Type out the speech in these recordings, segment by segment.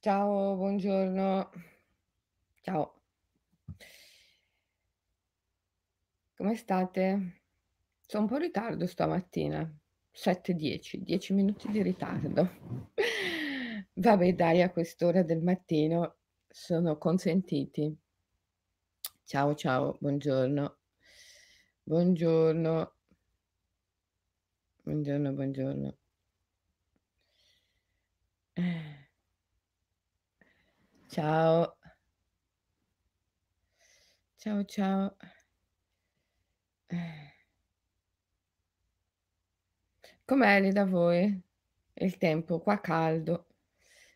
Ciao, buongiorno. Ciao. Come state? C'ho un po' ritardo stamattina, 7:10, 10 minuti di ritardo. Vabbè dai, a quest'ora del mattino sono consentiti. Ciao, ciao, buongiorno. Buongiorno. Buongiorno, buongiorno. Eh. Ciao. Ciao, ciao. Com'è lì da voi? Il tempo? Qua caldo.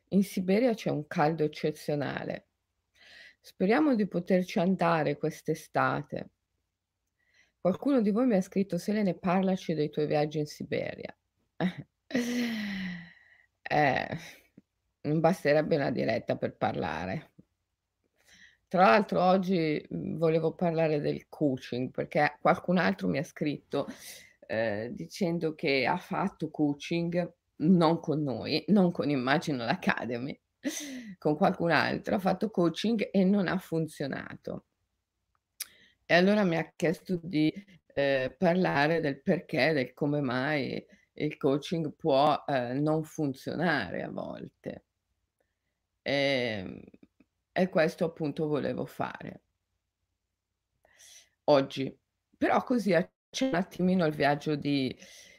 In Siberia c'è un caldo eccezionale. Speriamo di poterci andare quest'estate. Qualcuno di voi mi ha scritto: "Selene, parlaci dei tuoi viaggi in Siberia." Eh, non basterebbe una diretta per parlare. Tra l'altro oggi, mhmm, volevo parlare del coaching, perché qualcun altro mi ha scritto, ehm, dicendo che ha fatto coaching, non con noi, non con Immagino l'Academy, con qualcun altro, ha fatto coaching e non ha funzionato. E allora mi ha chiesto di, ehm, parlare del perché, del come mai il coaching può, ehm, non funzionare a volte. Ehm, e questo appunto volevo fare. Oggi. Però così accenno un attimino al viaggio di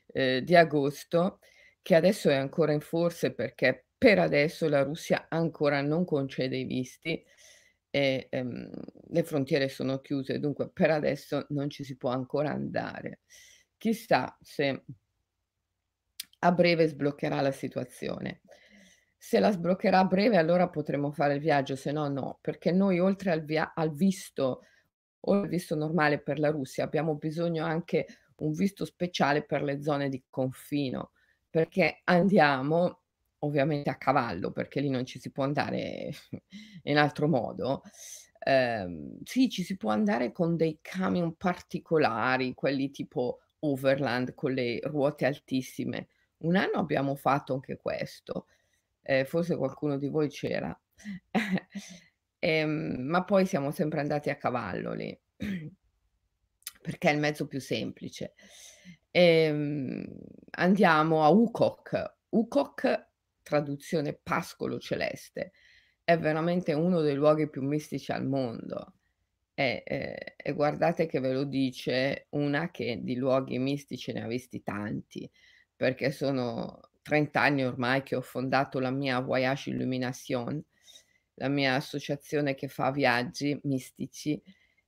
ehm, di agosto, che adesso è ancora in forse perché per adesso la Russia ancora non concede i visti e, ehm, le frontiere sono chiuse, dunque per adesso non ci si può ancora andare. Chissà se a breve sbloccherà la situazione. Se la sbloccherà a breve allora potremo fare il viaggio, se no no, perché noi oltre al via al visto o il visto normale per la Russia, abbiamo bisogno anche un visto speciale per le zone di confino, perché andiamo ovviamente a cavallo, perché lì non ci si può andare in altro modo. Ehm, sì, ci si può andare con dei camion particolari, quelli tipo overland con le ruote altissime. Un anno abbiamo fatto anche questo, ehm, forse qualcuno di voi c'era. Ehm, ma poi siamo sempre andati a cavallo lì, perché è il mezzo più semplice. Ehm, andiamo a Ukok. Ukok, traduzione pascolo celeste, è veramente uno dei luoghi più mistici al mondo. E ehm, e guardate che ve lo dice una che di luoghi mistici ne ha visti tanti, perché sono 30 anni ormai che ho fondato la mia Voyage Illumination, la mia associazione che fa viaggi mistici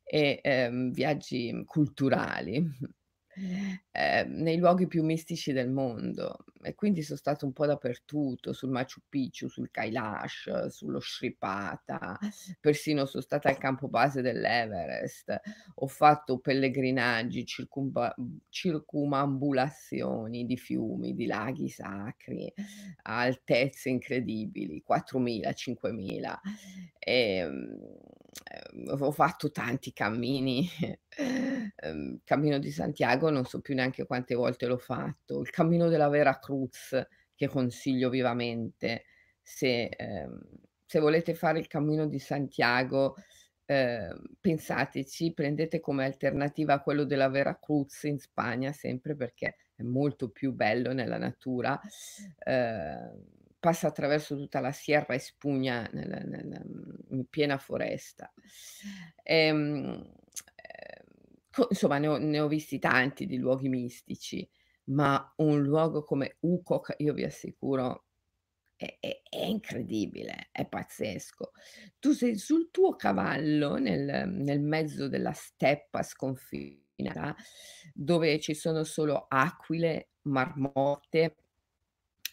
e, ehm, viaggi culturali, ehm, nei luoghi più mistici del mondo. E quindi so stato un po' dappertutto, sul Machu Picchu, sul Kailash, sullo Sripata, persino so stata al campo base dell'Everest. Ho fatto pellegrinaggi, circumba circumambulazioni di fiumi, di laghi sacri, a altezze incredibili, 4000, 5000. Ehm, ehm, ho fatto tanti cammini, ehm, Cammino di Santiago non so più neanche quante volte l'ho fatto, il Cammino della Vera Cruz che consiglio vivamente se, ehm, se volete fare il Cammino di Santiago, ehm, pensateci, prendete come alternativa quello della Vera Cruz in Spagna sempre perché è molto più bello nella natura, ehm, passa attraverso tutta la Sierra Espugna nel nel mhmm, in piena foresta. Ehm, ehm, insomma ne ho ne ho visti tanti di luoghi mistici, ma un luogo come Ukok io vi assicuro è è è incredibile, è pazzesco. Tu sei sul tuo cavallo nel nel mezzo della steppa sconfinata, dove ci sono solo aquile, marmotte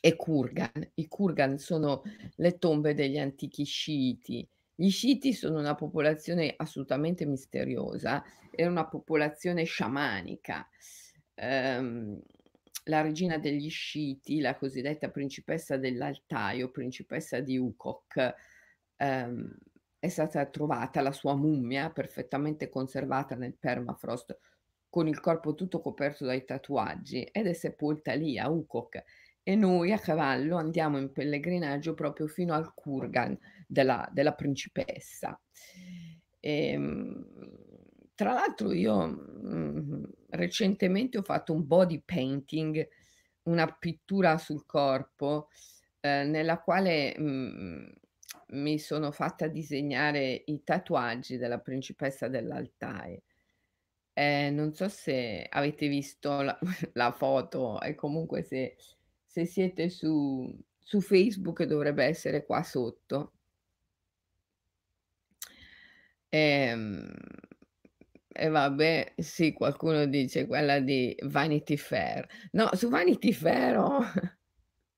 e kurgan. I kurgan sono le tombe degli antichi sciiti. Gli sciiti sono una popolazione assolutamente misteriosa, era una popolazione sciamanica. Ehm, la regina degli sciiti, la cosiddetta principessa dell'Altai o principessa di Ukok, ehm, è stata trovata la sua mummia perfettamente conservata nel permafrost, con il corpo tutto coperto dai tatuaggi ed è sepolta lì a Ukok E noi a cavallo andiamo in pellegrinaggio proprio fino al kurgan della della principessa. Ehm, tra l'altro io, mhmm, recentemente ho fatto un body painting, una pittura sul corpo, ehm, nella quale, mhmm, mi sono fatta disegnare i tatuaggi della principessa dell'Altai. Ehm, non so se avete visto la la foto e comunque se se siete su su Facebook dovrebbe essere qua sotto. Ehm, e vabbè, sì, qualcuno dice quella di Vanity Fair. No, su Vanity Fair ho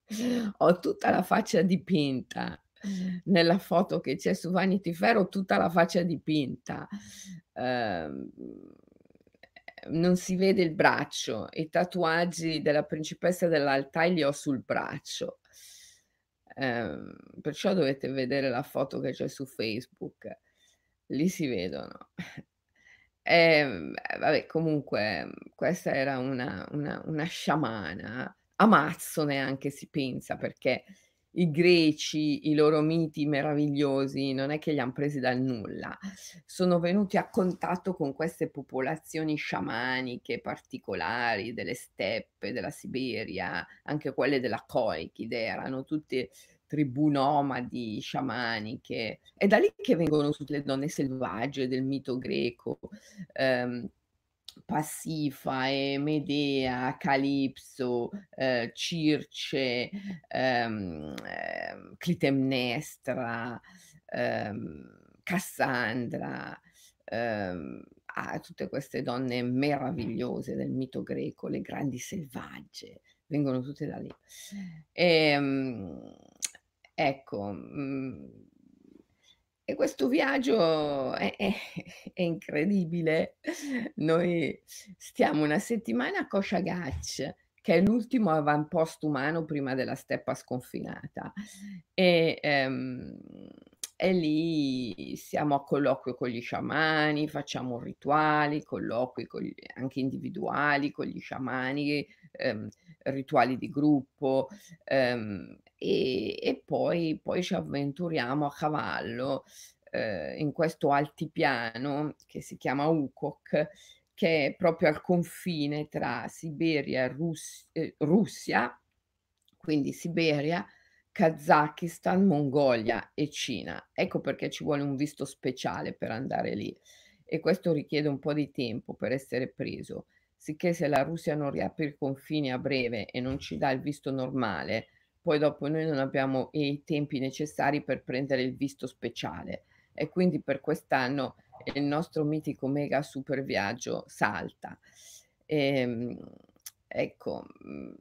ho tutta la faccia dipinta. Nella foto che c'è su Vanity Fair ho tutta la faccia dipinta. Ehm, non si vede il braccio. I tatuaggi della principessa dell'Altai li ho sul braccio. Ehm, perciò dovete vedere la foto che c'è su Facebook. Lì si vedono. Ehm, eh, vabbè comunque, mhmm, questa era una una una sciamana. Amazzone anche si pensa, perché i greci, i loro miti meravigliosi, non è che li han presi dal nulla. Sono venuti a contatto con queste popolazioni sciamaniche particolari delle steppe, della Siberia, anche quelle della Colchide, erano tutte tribù nomadi, sciamaniche. È da lì che vengono tutte le donne selvagge del mito greco, ehm, Passifae, Medea, Calipso, ehm, Circe, ehm, ehm, Clitemnestra, ehm, Cassandra, ehm, ah, tutte queste donne meravigliose del mito greco, le grandi selvagge, vengono tutte da lì. Ehm, ecco, mhmm e questo viaggio è è è incredibile. Noi stiamo una settimana a Koshagach, che è l'ultimo avamposto umano prima della steppa sconfinata. E, ehm, e lì siamo a colloquio con gli sciamani, facciamo rituali, colloqui gli anche individuali con gli sciamani, ehm, rituali di gruppo, ehm, e e poi poi ci avventuriamo a cavallo, ehm, in questo altipiano che si chiama Ukok, che è proprio al confine tra Siberia e Rus ehm, Russia, quindi Siberia, Kazakistan, Mongolia e Cina. Ecco perché ci vuole un visto speciale per andare lì e questo richiede un po' di tempo per essere preso, sicché se la Russia non riapre i confini a breve e non ci dà il visto normale, poi dopo noi non abbiamo i tempi necessari per prendere il visto speciale e quindi per quest'anno il nostro mitico mega super viaggio salta. Ehm, ecco, mhmm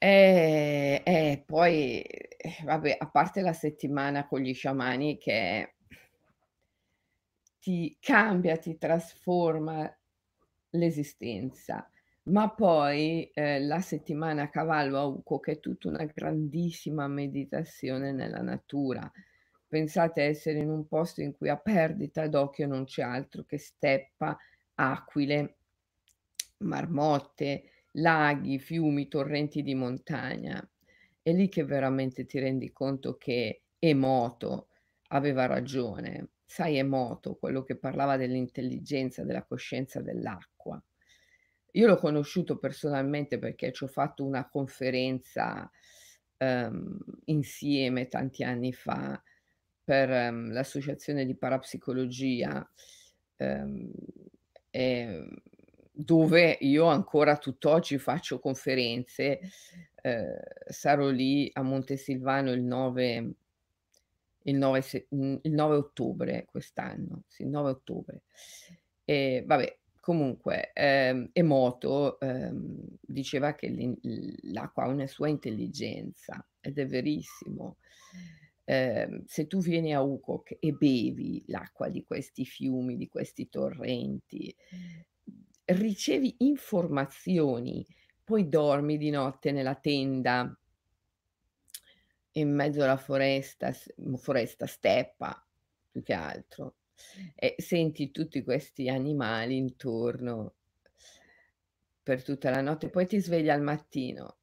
eh, eh, poi, eh, vabbè, a parte la settimana con gli sciamani che ti cambia, ti trasforma l'esistenza, ma poi, ehm, la settimana a cavallo a Uco, che è tutta una grandissima meditazione nella natura. Pensate a essere in un posto in cui a perdita d'occhio non c'è altro che steppa, aquile, marmotte, laghi, fiumi, torrenti di montagna. È lì che veramente ti rendi conto che Emoto aveva ragione. Sai Emoto, quello che parlava dell'intelligenza, della coscienza dell'acqua. Io l'ho conosciuto personalmente perché ci ho fatto una conferenza, ehm, insieme tanti anni fa per, mhmm, l'associazione di parapsicologia, ehm, ehm, dove io ancora tutt'oggi faccio conferenze, ehm, sarò lì a Montesilvano il 9 il 9 se mhmm, il 9 ottobre quest'anno, sì, il 9 ottobre. E vabbè, comunque, ehm, Emoto, ehm, diceva che l'acqua ha una sua intelligenza ed è verissimo. Ehm, se tu vieni a Ukok e bevi l'acqua di questi fiumi, di questi torrenti, ricevi informazioni, poi dormi di notte nella tenda in mezzo alla foresta, foresta, steppa più che altro, e senti tutti questi animali intorno per tutta la notte, poi ti svegli al mattino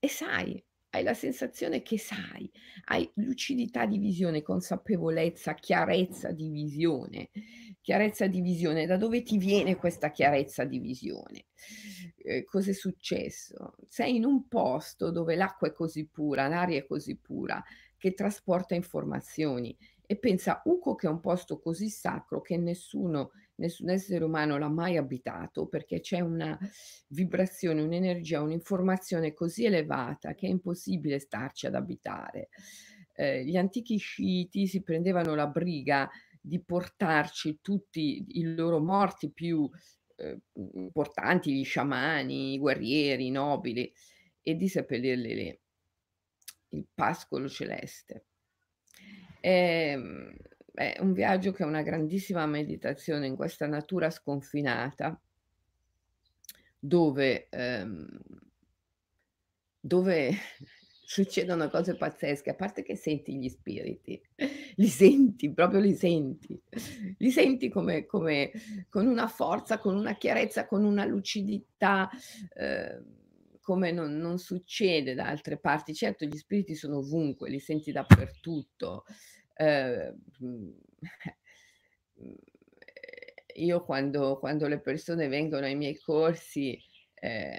e sai, hai la sensazione che sai, hai lucidità di visione, consapevolezza, chiarezza di visione. Chiarezza di visione, da dove ti viene questa chiarezza di visione? Ehm, cos'è successo? Sei in un posto dove l'acqua è così pura, l'aria è così pura, che trasporta informazioni e pensa Uco che è un posto così sacro che nessuno nessun essere umano l'ha mai abitato, perché c'è una vibrazione, un'energia, un'informazione così elevata che è impossibile starci ad abitare. Ehm, gli antichi sciiti si prendevano la briga di portarci tutti i loro morti più, ehm, importanti, gli sciamani, i guerrieri, i nobili, e di seppellirli lì. Il pascolo celeste. Ehm, è un viaggio che è una grandissima meditazione in questa natura sconfinata dove, ehm dove succedono cose pazzesche, a parte che senti gli spiriti, li senti, proprio li senti. Li senti come come con una forza, con una chiarezza, con una lucidità, ehm, come non non succede da altre parti. Certo, gli spiriti sono ovunque, li senti dappertutto. Ehm, mhmm, mhmm, io quando quando le persone vengono ai miei corsi, ehm,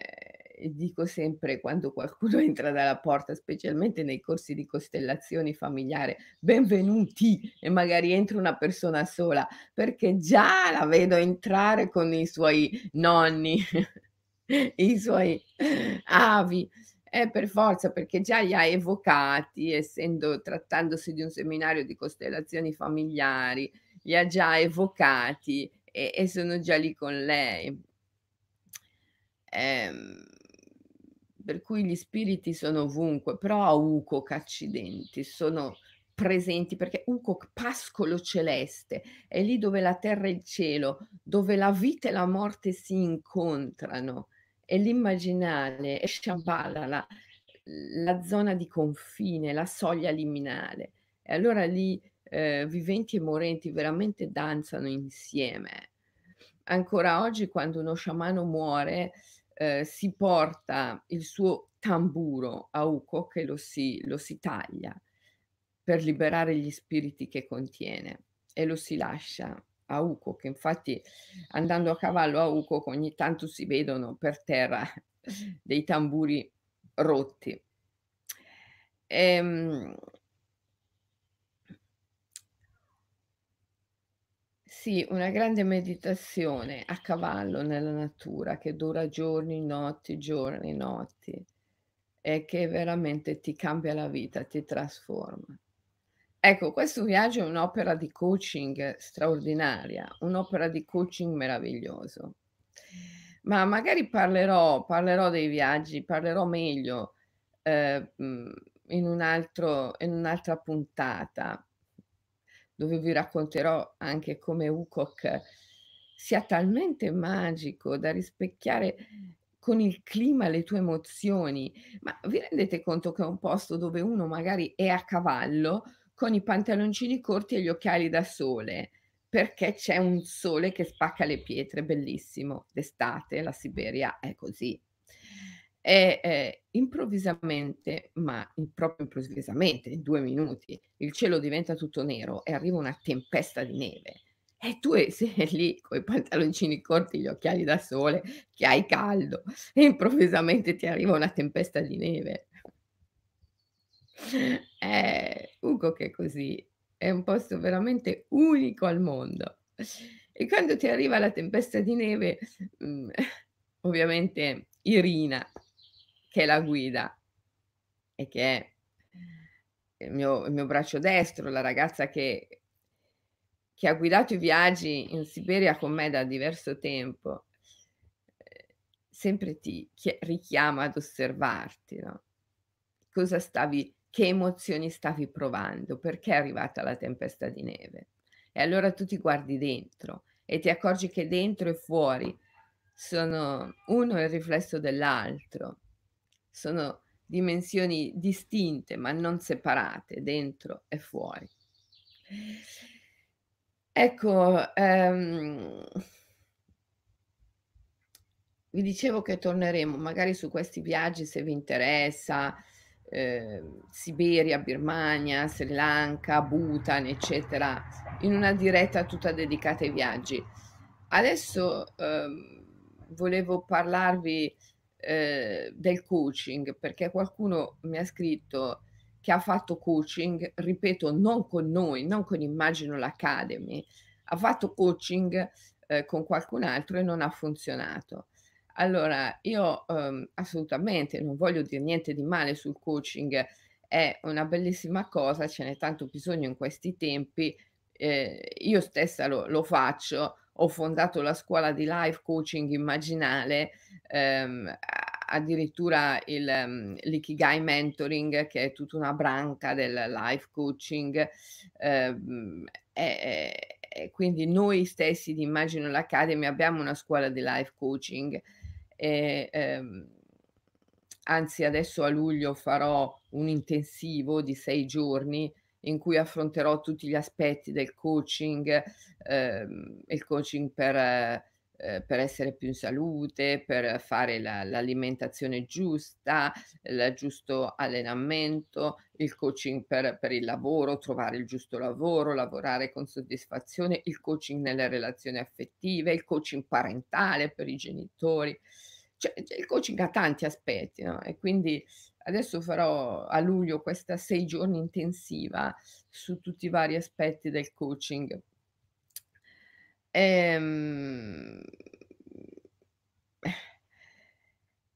dico sempre quando qualcuno entra dalla porta, specialmente nei corsi di costellazioni familiare: "Benvenuti!" E magari entra una persona sola, perché già la vedo entrare con i suoi nonni, i suoi avi. Eh, per forza, perché già li ha evocati, essendo trattandosi di un seminario di costellazioni familiari, li ha già evocati e e sono già lì con lei. Ehm, per cui gli spiriti sono ovunque, però a Ucoc, accidenti, sono presenti perché Ucoc, pascolo celeste, è lì dove la terra e il cielo, dove la vita e la morte si incontrano. È l'immaginale, è Shambhala, la la zona di confine, la soglia liminale. E allora lì, ehm, viventi e morenti veramente danzano insieme. Ancora oggi quando uno sciamano muore, ehm, si porta il suo tamburo a Ucoc e lo si lo si taglia per liberare gli spiriti che contiene e lo si lascia a Ucoc. Infatti andando a cavallo a Ucoc ogni tanto si vedono per terra dei tamburi rotti. Ehm Sì, una grande meditazione a cavallo nella natura che dura giorni, notti, giorni, notti e che veramente ti cambia la vita, ti trasforma. Ecco, questo viaggio è un'opera di coaching straordinaria, un'opera di coaching meraviglioso. Ma magari parlerò parlerò dei viaggi, parlerò meglio, mhmm, in un altro in un'altra puntata, dove vi racconterò anche come Ucoc sia talmente magico da rispecchiare con il clima le tue emozioni. Ma vi rendete conto che è un posto dove uno magari è a cavallo con i pantaloncini corti e gli occhiali da sole, perché c'è un sole che spacca le pietre, bellissimo. D'estate la Siberia è così. E, ehm, improvvisamente, ma proprio improvvisamente, in 2 minuti, il cielo diventa tutto nero e arriva una tempesta di neve. E tu sei lì coi pantaloncini corti, gli occhiali da sole, che hai caldo e improvvisamente ti arriva una tempesta di neve. Eh, Ucoc è così, è un posto veramente unico al mondo. E quando ti arriva la tempesta di neve, mhmm, ovviamente Irina, che è la guida e che è il mio il mio braccio destro, la ragazza che che ha guidato i viaggi in Siberia con me da diverso tempo, ehm, sempre ti richiama ad osservarti, no, cosa stavi che emozioni stavi provando, perché è arrivata la tempesta di neve. E allora tu ti guardi dentro e ti accorgi che dentro e fuori sono uno il riflesso dell'altro. Sono dimensioni distinte, ma non separate, dentro e fuori. Ecco, ehm Vi dicevo che torneremo magari su questi viaggi se vi interessa, ehm, Siberia, Birmania, Sri Lanka, Bhutan, eccetera, in una diretta tutta dedicata ai viaggi. Adesso, uhm, volevo parlarvi, ehm, del coaching, perché qualcuno mi ha scritto che ha fatto coaching, ripeto, non con noi, non con Imaginal Academy, ha fatto coaching, ehm, con qualcun altro e non ha funzionato. Allora io, uhm, assolutamente non voglio dir niente di male sul coaching, è una bellissima cosa, ce n'è tanto bisogno in questi tempi. Ehm, io stessa lo lo faccio, ho fondato la scuola di life coaching immaginale, ehm, addirittura il mhmm, l'ikigai mentoring, che è tutta una branca del life coaching, ehm, e e quindi noi stessi di Imaginal Academy abbiamo una scuola di life coaching e, ehm, anzi adesso a luglio farò un intensivo di 6 giorni in cui affronterò tutti gli aspetti del coaching, ehm, il coaching per ehm, per essere più in salute, per fare la l'alimentazione giusta, il giusto allenamento, il coaching per per il lavoro, trovare il giusto lavoro, lavorare con soddisfazione, il coaching nelle relazioni affettive, il coaching parentale per i genitori. Cioè cioè il coaching ha tanti aspetti, no, e quindi adesso farò a luglio questa 6 giorni intensiva su tutti i vari aspetti del coaching. Ehm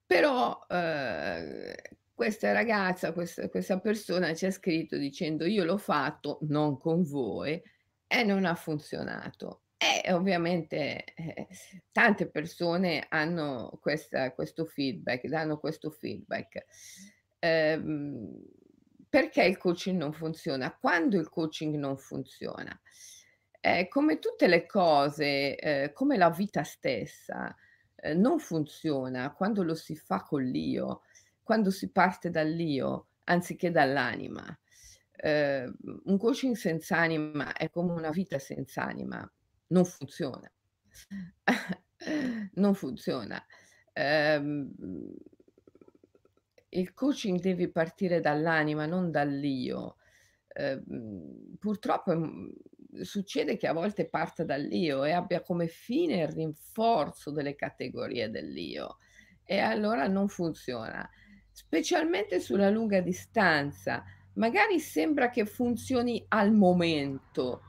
però, uhm, questa ragazza, quest questa persona ci ha scritto dicendo: "Io l'ho fatto, non con voi, e non ha funzionato." E ovviamente, eh, tante persone hanno questa questo feedback, danno questo feedback. Ehm, perché il coaching non funziona? Quando il coaching non funziona? Eh, come tutte le cose, ehm, come la vita stessa, ehm, non funziona quando lo si fa con l'io, quando si parte dall'io anziché dall'anima. Ehm, un coaching senz'anima è come una vita senz'anima, non funziona. Non funziona. Ehm, il coaching devi partire dall'anima, non dall'io. Ehm, purtroppo, succede che a volte parta dall'io e abbia come fine il rinforzo delle categorie dell'io e allora non funziona. Specialmente sulla lunga distanza, magari sembra che funzioni al momento.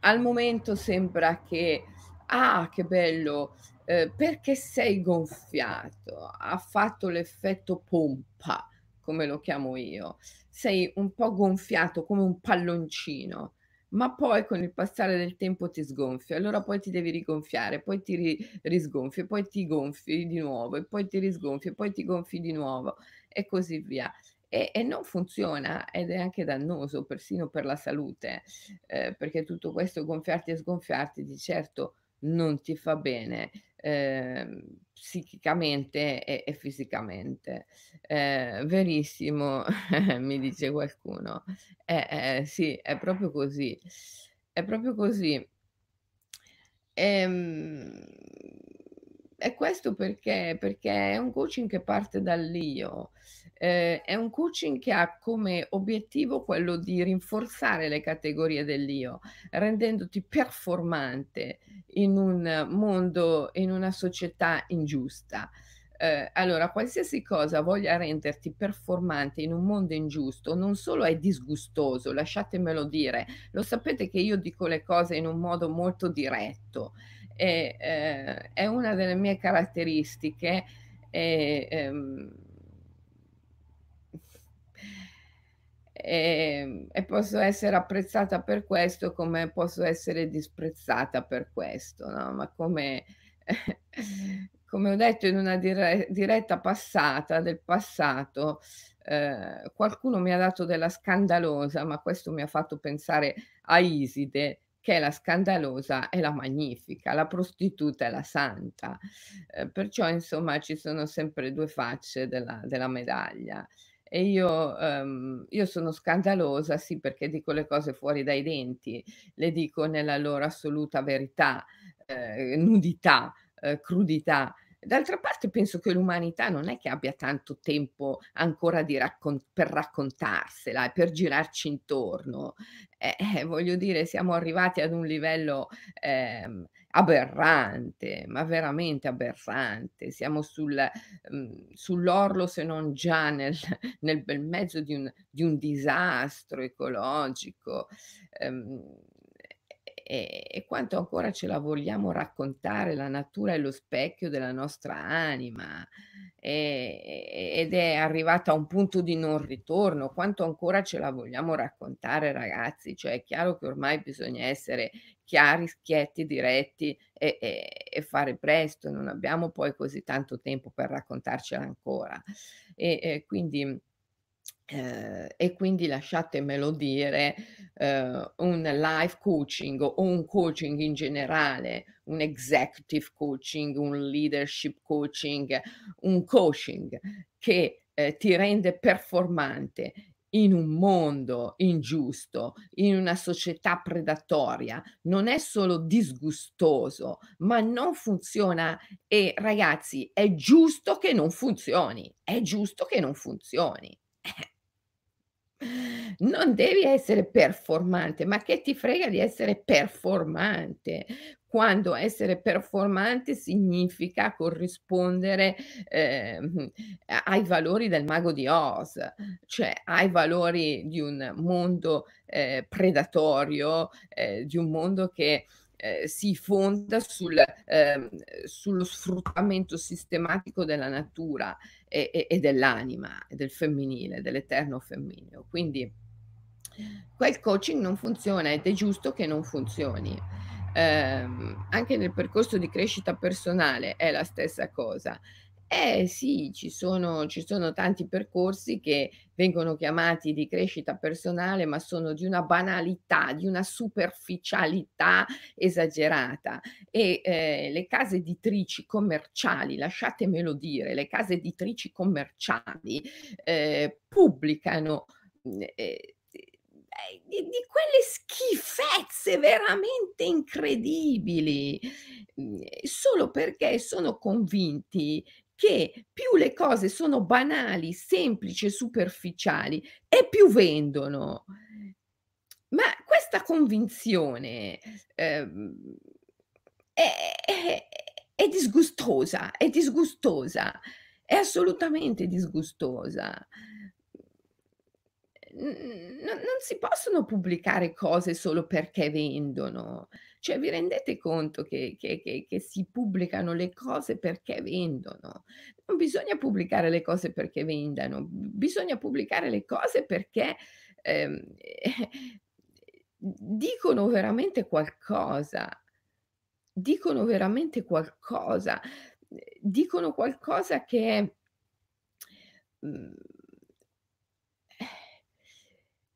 Al momento sembra che: "Ah, che bello, ehm, perché sei gonfiato." Ha fatto l'effetto pompa, come lo chiamo io. Sei un po' gonfiato come un palloncino, ma poi con il passare del tempo ti sgonfi, allora poi ti devi rigonfiare, poi ti ri risgonfi, poi ti gonfi di nuovo, e poi ti risgonfi, poi ti gonfi di nuovo, e così via. E e non funziona ed è anche dannoso persino per la salute, ehm, perché tutto questo gonfiarti e sgonfiarti di certo non ti fa bene, ehm, psichicamente e e fisicamente. Ehm, verissimo, mi dice qualcuno. Eh, eh, sì, è proprio così. È proprio così. Ehm, e questo perché? Perché è un coaching che parte dall'io. Ehm, è un coaching che ha come obiettivo quello di rinforzare le categorie dell'io, rendendoti performante in un mondo in una società ingiusta. Ehm, allora qualsiasi cosa voglia renderti performante in un mondo ingiusto, non solo è disgustoso, lasciatemelo dire, lo sapete che io dico le cose in un modo molto diretto e, ehm, è una delle mie caratteristiche e, ehm ehm, e posso essere apprezzata per questo, come posso essere disprezzata per questo, no, ma come come ho detto in una dire diretta passata del passato, ehm, qualcuno mi ha dato della scandalosa, ma questo mi ha fatto pensare a Iside, che è la scandalosa e la magnifica, la prostituta e la santa. Ehm, perciò insomma ci sono sempre 2 facce della della medaglia. E io ehm, io sono scandalosa, sì, perché dico le cose fuori dai denti, le dico nella loro assoluta verità, ehm, nudità, ehm, crudità. D'altra parte penso che l'umanità non è che abbia tanto tempo ancora raccon per raccontarsela e per girarci intorno. Eh, eh, voglio dire siamo arrivati ad un livello, ehm, aberrante, ma veramente aberrante. Siamo sul mhmm, sull'orlo se non già nel nel bel mezzo di un di un disastro ecologico. Ehm, e e quanto ancora ce la vogliamo raccontare, la natura è lo specchio della nostra anima, e ed è arrivata a un punto di non ritorno. Quanto ancora ce la vogliamo raccontare ragazzi? Cioè è chiaro che ormai bisogna essere chiari, schietti, diretti e e e fare presto, non abbiamo poi così tanto tempo per raccontarcela ancora. E e quindi Ehm, e quindi lasciatemelo dire, ehm, un life coaching o un coaching in generale, un executive coaching, un leadership coaching, un coaching che, ehm, ti rende performante in un mondo ingiusto, in una società predatoria, non è solo disgustoso, ma non funziona e ragazzi è giusto che non funzioni, è giusto che non funzioni. Non devi essere performante, ma che ti frega di essere performante, quando essere performante significa corrispondere, a ai valori del Mago di Oz, cioè ai valori di un mondo, ehm, predatorio, ehm, di un mondo che, ehm, si fonda sul ehm, sullo sfruttamento sistematico della natura e e e dell'anima, del femminile, dell'eterno femmineo. Quindi quel coaching non funziona ed è giusto che non funzioni. Ehm, anche nel percorso di crescita personale è la stessa cosa. Eh sì, ci sono ci sono tanti percorsi che vengono chiamati di crescita personale, ma sono di una banalità, di una superficialità esagerata. E, ehm, le case editrici commerciali, lasciatemelo dire, le case editrici commerciali, ehm, pubblicano, mhmm, ehm, ehm, di di quelle schifezze veramente incredibili, mhmm, solo perché sono convinti che più le cose sono banali, semplici e superficiali e più vendono. Ma questa convinzione, ehm, è è è disgustosa, è disgustosa, è assolutamente disgustosa. N non si possono pubblicare cose solo perché vendono. Cioè vi rendete conto che che che che si pubblicano le cose perché vendono? Non bisogna pubblicare le cose perché vendano, bisogna pubblicare le cose perché, ehm, dicono veramente qualcosa. Dicono veramente qualcosa. Dicono qualcosa che è mhmm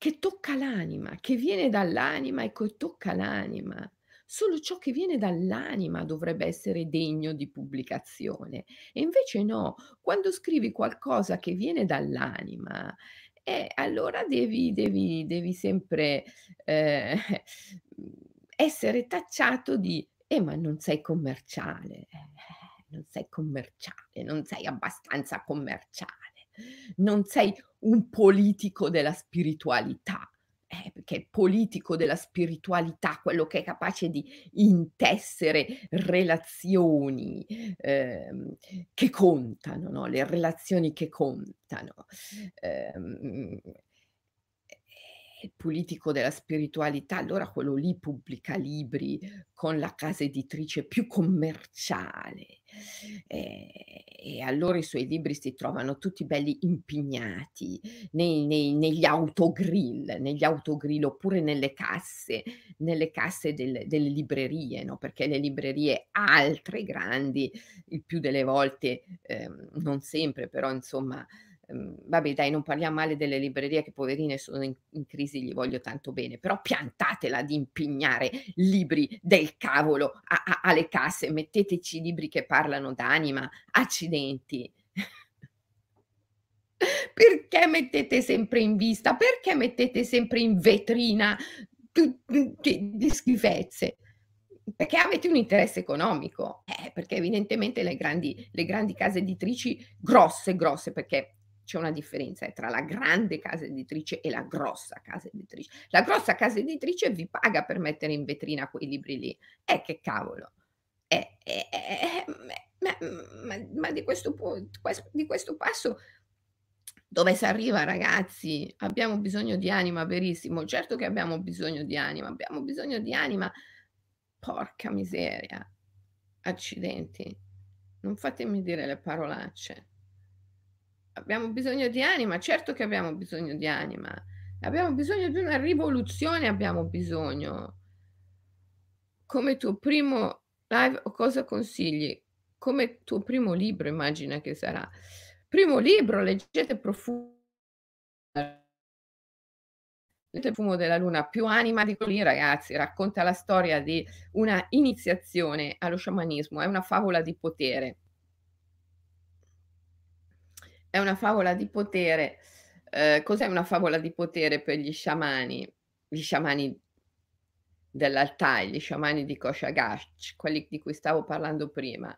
che tocca l'anima, che viene dall'anima e che tocca l'anima. Solo ciò che viene dall'anima dovrebbe essere degno di pubblicazione e invece no, quando scrivi qualcosa che viene dall'anima, eh, allora devi devi devi sempre, mhmm, essere tacciato di: "Eh, ma non sei commerciale, eh, non sei commerciale, non sei abbastanza commerciale, non sei un politico della spiritualità." Eh, perché il politico della spiritualità, quello che è capace di intessere relazioni, ehm, che contano, no, le relazioni che contano. Ehm, il politico della spiritualità, allora quello lì pubblica libri con la casa editrice più commerciale, ehm, e allora i suoi libri si trovano tutti belli impignati nei nei negli autogrill negli autogrill oppure nelle casse nelle casse del delle librerie, no, perché le librerie altre grandi, il più delle volte, ehm, non sempre, però insomma vabbè dai, non parliam male delle librerie che poverine sono in in crisi, gli voglio tanto bene, però piantatela di impignare libri del cavolo a a alle casse, metteteci libri che parlano d'anima, accidenti. Perché mettete sempre in vista, perché mettete sempre in vetrina di schifezze? Perché avete un interesse economico. Eh, perché evidentemente le grandi le grandi case editrici grosse, grosse, perché c'è una differenza, eh, tra la grande casa editrice e la grossa casa editrice. La grossa casa editrice vi paga per mettere in vetrina quei libri lì. Eh, che cavolo. Eh, eh, eh, eh, ma ma ma di questo di questo passo dove s'arriva ragazzi? Abbiamo bisogno di anima, verissimo. Certo che abbiamo bisogno di anima, abbiamo bisogno di anima porca miseria, accidenti, non fatemi dire le parolacce. Abbiamo bisogno di anima, certo che abbiamo bisogno di anima. Abbiamo bisogno di una rivoluzione, abbiamo bisogno. Come tuo primo live cosa consigli? Come tuo primo libro immagina che sarà. Primo libro, leggete Profu Il fumo della luna, più anima di così ragazzi, racconta la storia di una iniziazione allo sciamanismo, è una favola di potere. È una favola di potere. Ehm, cos'è una favola di potere per gli sciamani? Gli sciamani dell'Altai, gli sciamani di Koshagash, quelli di cui stavo parlando prima.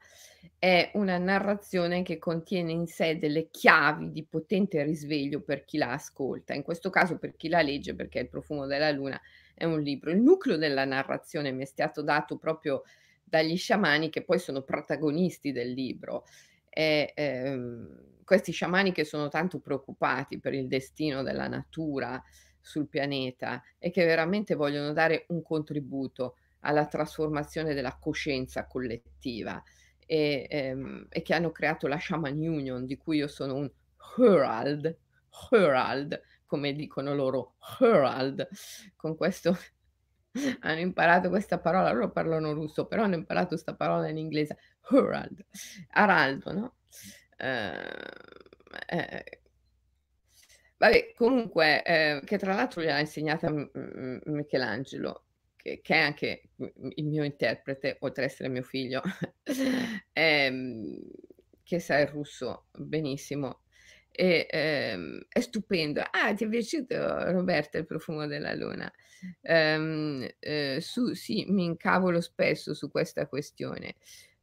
È una narrazione che contiene in sé delle chiavi di potente risveglio per chi la ascolta, in questo caso per chi la legge, perché Il profumo della luna è un libro. Il nucleo della narrazione mi è stato dato proprio dagli sciamani che poi sono protagonisti del libro. E, ehm, questi sciamani che sono tanto preoccupati per il destino della natura, sul pianeta e che veramente vogliono dare un contributo alla trasformazione della coscienza collettiva e, ehm, e che hanno creato la Shaman Union di cui io sono un herald, herald, come dicono loro, herald. Con questo hanno imparato questa parola, loro parlano russo, però hanno imparato 'sta parola in inglese, herald, araldo, no, eh Vabbè, comunque, ehm, che tra l'altro gliel'ha insegnata M M Michelangelo, che che è anche il mio interprete, oltre a essere mio figlio, ehm, che sa il russo benissimo. E, ehm, è stupendo. Ah, ti è piaciuto Roberta Il profumo della luna? Ehm, ehm, su sì, mi incavolo spesso su questa questione,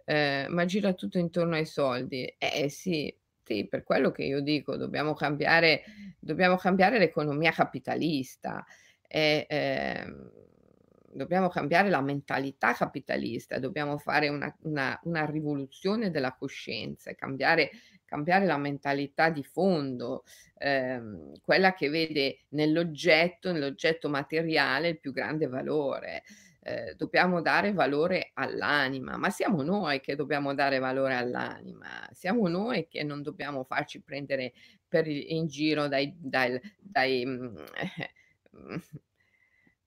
ehm, ma gira tutto intorno ai soldi. Eh sì, sì, per quello che io dico, dobbiamo cambiare dobbiamo cambiare l'economia capitalista e, ehm, dobbiamo cambiare la mentalità capitalista, dobbiamo fare una una una rivoluzione della coscienza cambiare cambiare la mentalità di fondo, ehm, quella che vede nell'oggetto nell'oggetto materiale il più grande valore ehm, dobbiamo dare valore all'anima, ma siamo noi che dobbiamo dare valore all'anima, siamo noi che non dobbiamo farci prendere per in giro dai dai mhmm, mhmm,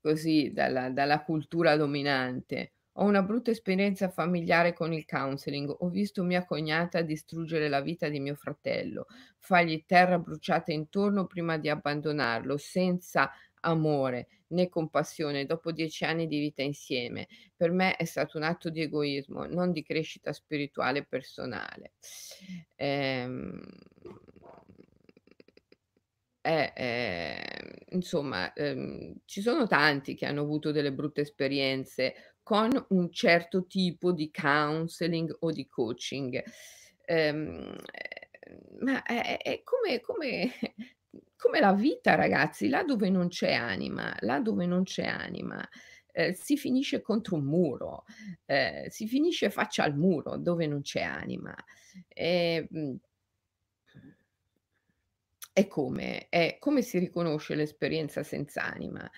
così, dalla dalla cultura dominante. Ho una brutta esperienza familiare con il counseling. Ho visto mia cognata distruggere la vita di mio fratello, fargli terra bruciata intorno prima di abbandonarlo, senza amore né compassione dopo 10 anni di vita insieme. Per me è stato un atto di egoismo, non di crescita spirituale e personale. Ehm, eh, ehm, insomma, ehm, ci sono tanti che hanno avuto delle brutte esperienze con un certo tipo di counseling o di coaching. Ehm, ehm, ma è è come come come la vita ragazzi, là dove non c'è anima là dove non c'è anima, ehm, si finisce contro un muro, ehm, si finisce faccia al muro dove non c'è anima. Ehm E come? E come si riconosce l'esperienza senz'anima?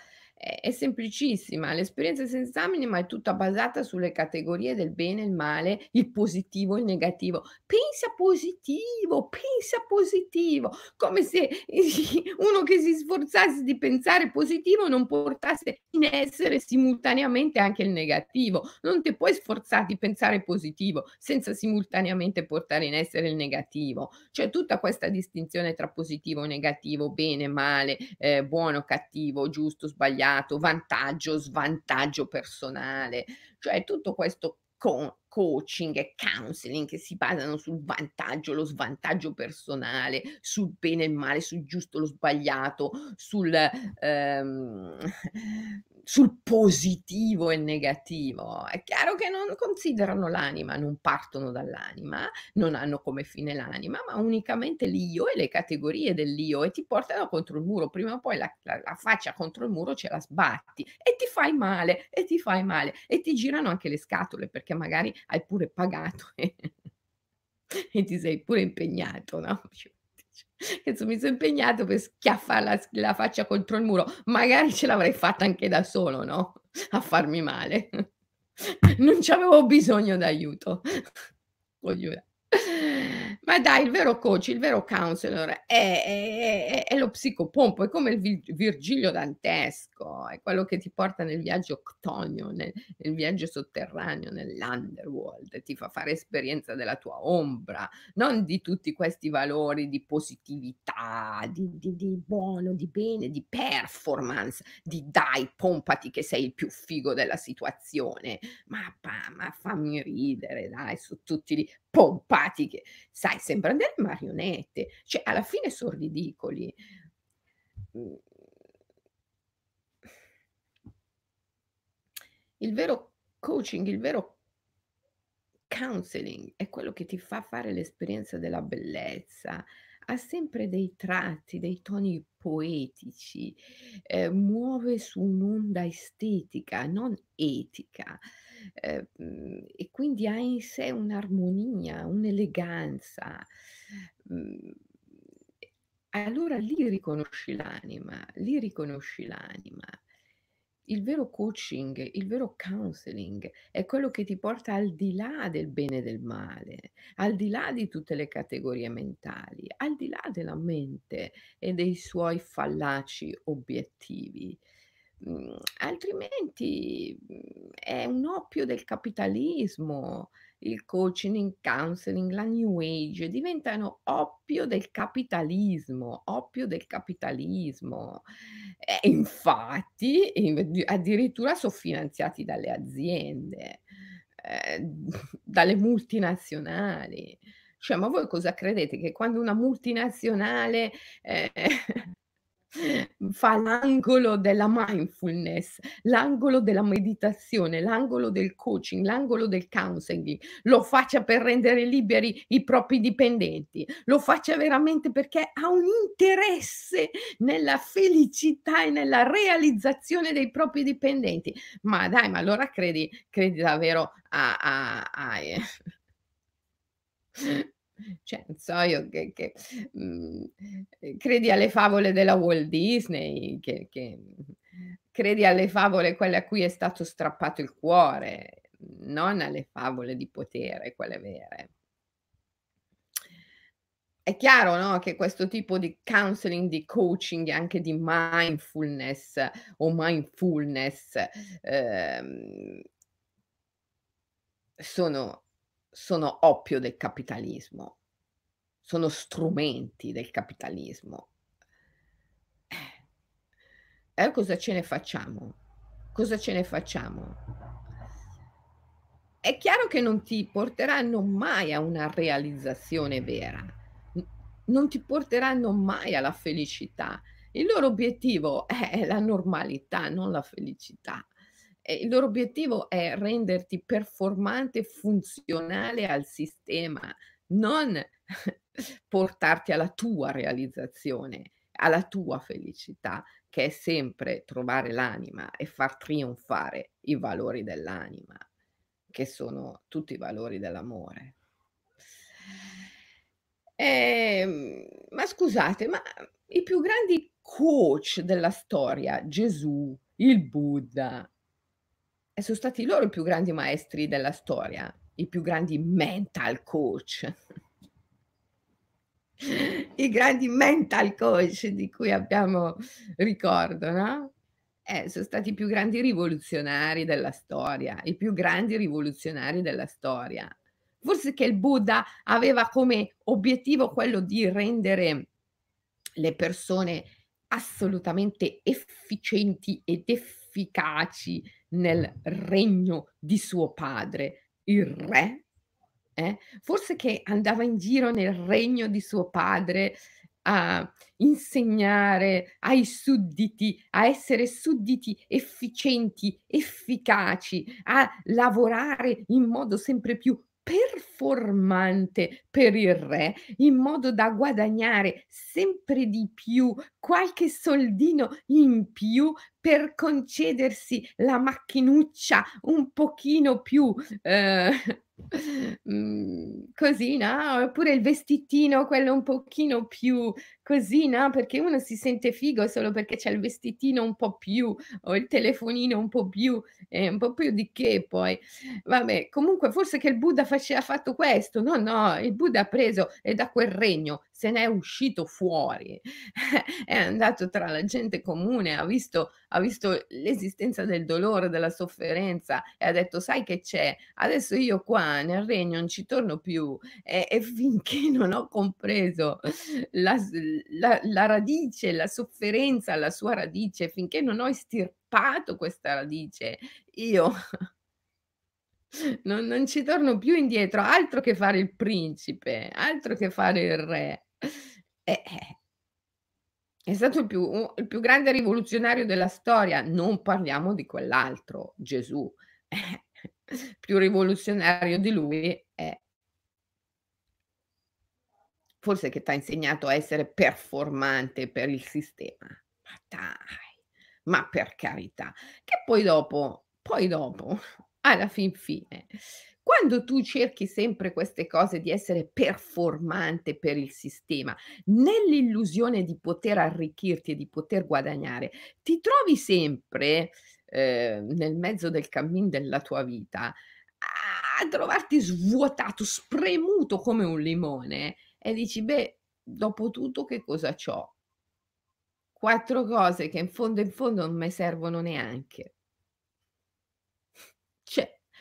È semplicissima, l'esperienza senz'anima è tutta basata sulle categorie del bene e il male, il positivo e il negativo. Pensa positivo, pensa positivo, come se uno che si sforzasse di pensare positivo non portasse in essere simultaneamente anche il negativo. Non te puoi sforzar di pensare positivo senza simultaneamente portare in essere il negativo. C'è tutta questa distinzione tra positivo, negativo, bene, male, ehm, buono, cattivo, giusto, sbagliato vantaggio, svantaggio personale, cioè tutto questo co coaching e counseling che si basano sul vantaggio, lo svantaggio personale, sul bene e il male, sul giusto, lo sbagliato, sul, ehm, sul positivo e negativo. È chiaro che non considerano l'anima, non partono dall'anima, non hanno come fine l'anima, ma unicamente l'io e le categorie dell'io e ti portano contro il muro. Prima o poi la, la, la faccia contro il muro ce la sbatti e ti fai male, e ti fai male, e ti girano anche le scatole perché magari hai pure pagato e, e ti sei pure impegnato, no? Adesso mi so impegnato per schiaffar la la faccia contro il muro, magari ce l'avrei fatta anche da solo, no, a farmi male. Non c'avevo bisogno d'aiuto. Voglio ma dai, il vero coach, il vero counselor è è è è lo psicopompo, è come il vi Virgilio dantesco, è quello che ti porta nel viaggio ctonio, nel nel viaggio sotterraneo, nell'underworld, ti fa fare esperienza della tua ombra, non di tutti questi valori di positività, di di di buono, di bene, di performance, di dai, pompati che sei il più figo della situazione. Ma ma fammi ridere dai, su tutti lì pompati che sai, sembran delle marionette, cioè alla fine son ridicoli. Il vero coaching, il vero counseling è quello che ti fa fare l'esperienza della bellezza. Ha sempre dei tratti, dei toni poetici, ehm, muove su un'onda estetica, non etica, ehm, mhmm, e quindi ha in sé un'armonia, un'eleganza. E allora lì riconosci l'anima, lì riconosci l'anima. Il vero coaching, il vero counseling è quello che ti porta al di là del bene e del male, al di là di tutte le categorie mentali, al di là della mente e dei suoi fallaci obiettivi. Mhmm, altrimenti, mhmm, è un oppio del capitalismo. Il coaching, il counseling, la new age diventano oppio del capitalismo, oppio del capitalismo. E infatti, in di addirittura so' finanziati dalle aziende, ehm, dalle multinazionali. Cioè, ma voi cosa credete? Che quando una multinazionale, ehm Fa l'angolo della mindfulness, l'angolo della meditazione, l'angolo del coaching, l'angolo del counseling, lo faccia per rendere liberi i propri dipendenti, lo faccia veramente perché ha un interesse nella felicità e nella realizzazione dei propri dipendenti. Ma dai, ma allora credi credi davvero a a a ehm Cioè, non so io che che, mhmm, ehm, credi alle favole della Walt Disney, che che mhmm, credi alle favole quelle a cui è stato strappato il cuore, non alle favole di potere, quelle vere. È chiaro, no, che questo tipo di counseling, di coaching e anche di mindfulness o mindfulness, ehm sono sono oppio del capitalismo, sono strumenti del capitalismo. Eh. E cosa ce ne facciamo? Cosa ce ne facciamo? È chiaro che non ti porteranno mai a una realizzazione vera, non ti porteranno mai alla felicità. Il loro obiettivo è la normalità, non la felicità. E il loro obiettivo è renderti performante e funzionale al sistema, non portarti alla tua realizzazione, alla tua felicità, che è sempre trovare l'anima e far trionfare i valori dell'anima, che sono tutti i valori dell'amore. Ehm, ma scusate, ma i più grandi coach della storia, Gesù, il Buddha e son stati loro i più grandi maestri della storia, i più grandi mental coach. I grandi mental coach di cui abbiamo ricordo, no, eh, son stati i più grandi rivoluzionari della storia, i più grandi rivoluzionari della storia. Forse che il Buddha aveva come obiettivo quello di rendere le persone assolutamente efficienti ed efficaci nel regno di suo padre, il re, eh, forse che andava in giro nel regno di suo padre a insegnare ai sudditi a essere sudditi efficienti, efficaci, a lavorare in modo sempre più performante per il re, in modo da guadagnare sempre di più qualche soldino in più per concedersi la macchinuccia un pochino più, ehm, mhmm, così, no, oppure il vestitino quello un pochino più così, no, perché uno si sente figo solo perché c'ha il vestitino un po' più o il telefonino un po' più e un po' più di che poi. Vabbè, comunque forse che il Buddha face ha fatto questo. No, no, il Buddha ha preso e da quel regno se n'è uscito fuori, è andato tra la gente comune, ha visto ha visto l'esistenza del dolore, della sofferenza e ha detto: "Sai che c'è? Adesso io qua nel regno non ci torno più e e finché non ho compreso la la la radice, la sofferenza, la sua radice, finché non ho estirpato questa radice, io non non ci torno più indietro, altro che fare il principe, altro che fare il re." Eh, eh. È stato il più il più grande rivoluzionario della storia, non parliamo di quell'altro, Gesù. Eh, più rivoluzionario di lui, eh. Forse che t'ha insegnato a essere performante per il sistema. Ma dai, ma per carità. Che poi dopo poi dopo, alla fin fine, quando tu cerchi sempre queste cose di essere performante per il sistema, nell'illusione di poter arricchirti e di poter guadagnare, ti trovi sempre, ehm, nel mezzo del cammin della tua vita, a trovarti svuotato, spremuto come un limone e dici: "Beh, dopo tutto che cosa c'ho?" 4 cose che in fondo, in fondo non me servono neanche.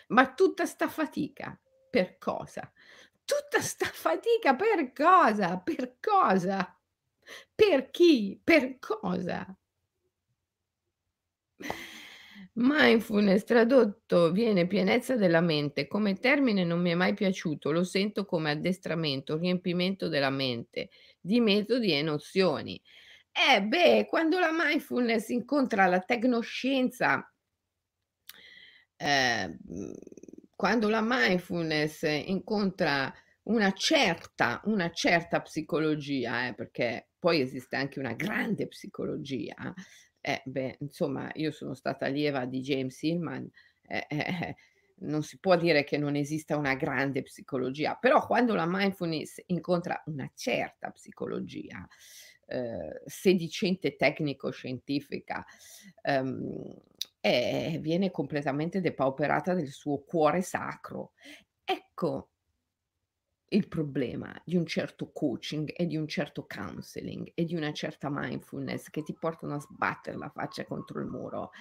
Ma tutta 'sta fatica per cosa? Tutta 'sta fatica per cosa? Per cosa? Per chi? Per cosa? Mindfulness tradotto viene pienezza della mente. Come termine non mi è mai piaciuto, lo sento come addestramento, riempimento della mente di metodi e nozioni. Eh beh, quando la mindfulness incontra la tecnoscienza ehm, mhmm, quando la mindfulness incontra una certa una certa psicologia, eh, perché poi esiste anche una grande psicologia, eh beh, insomma, io sono stata allieva di James Hillman, eh, eh, eh, non si può dire che non esista una grande psicologia, però quando la mindfulness incontra una certa psicologia, sedicente tecnico-scientifica, ehm, eh, viene completamente depauperata del suo cuore sacro. Ecco il problema di un certo coaching e di un certo counseling e di una certa mindfulness che ti portano a sbattere la faccia contro il muro,